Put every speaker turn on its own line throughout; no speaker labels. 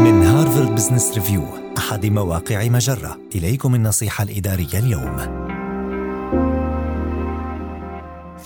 من هارفارد بزنس ريفيو أحد مواقع مجرة. إليكم النصيحة الإدارية اليوم.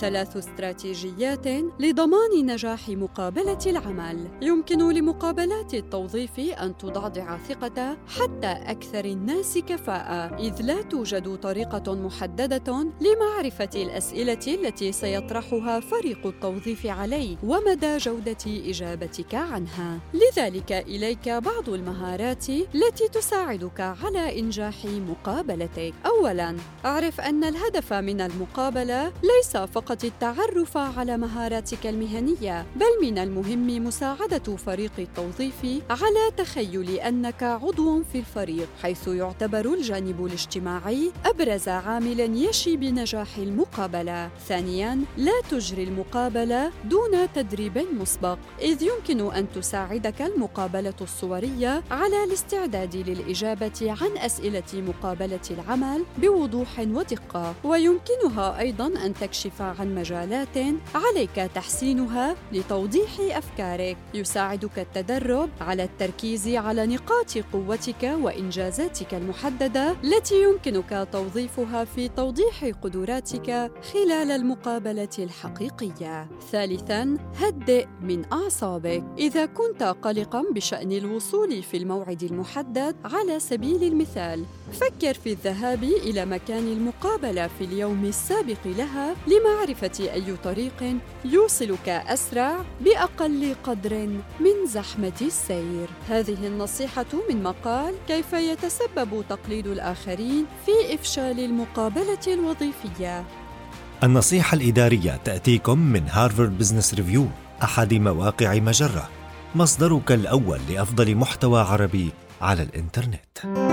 ثلاث استراتيجيات لضمان نجاح مقابلة العمل. يمكن لمقابلات التوظيف أن تضعضع ثقة حتى أكثر الناس كفاءة، إذ لا توجد طريقة محددة لمعرفة الأسئلة التي سيطرحها فريق التوظيف عليه ومدى جودة إجابتك عنها. لذلك إليك بعض المهارات التي تساعدك على إنجاح مقابلتك. أولاً، أعرف أن الهدف من المقابلة ليس فقط التعرف على مهاراتك المهنية بل من المهم مساعدة فريق التوظيف على تخيل أنك عضو في الفريق حيث يعتبر الجانب الاجتماعي أبرز عامل يشي بنجاح المقابلة. ثانيا لا تجري المقابلة دون تدريب مسبق إذ يمكن أن تساعدك المقابلة الصورية على الاستعداد للإجابة عن أسئلة مقابلة العمل بوضوح ودقة. ويمكنها أيضا أن تكشف عن مجالات عليك تحسينها لتوضيح أفكارك. يساعدك التدرب على التركيز على نقاط قوتك وإنجازاتك المحددة التي يمكنك توظيفها في توضيح قدراتك خلال المقابلة الحقيقية. ثالثا هدئ من أعصابك. إذا كنت قلقا بشأن الوصول في الموعد المحدد على سبيل المثال فكر في الذهاب إلى مكان المقابلة في اليوم السابق لها لمعرفه معرفة أي طريق يوصلك أسرع بأقل قدر من زحمة السير. هذه النصيحة من مقال كيف يتسبب تقليد الآخرين في إفشال المقابلة الوظيفية.
النصيحة الإدارية تأتيكم من هارفارد بزنس ريفيو أحد مواقع مجرة، مصدرك الأول لأفضل محتوى عربي على الإنترنت.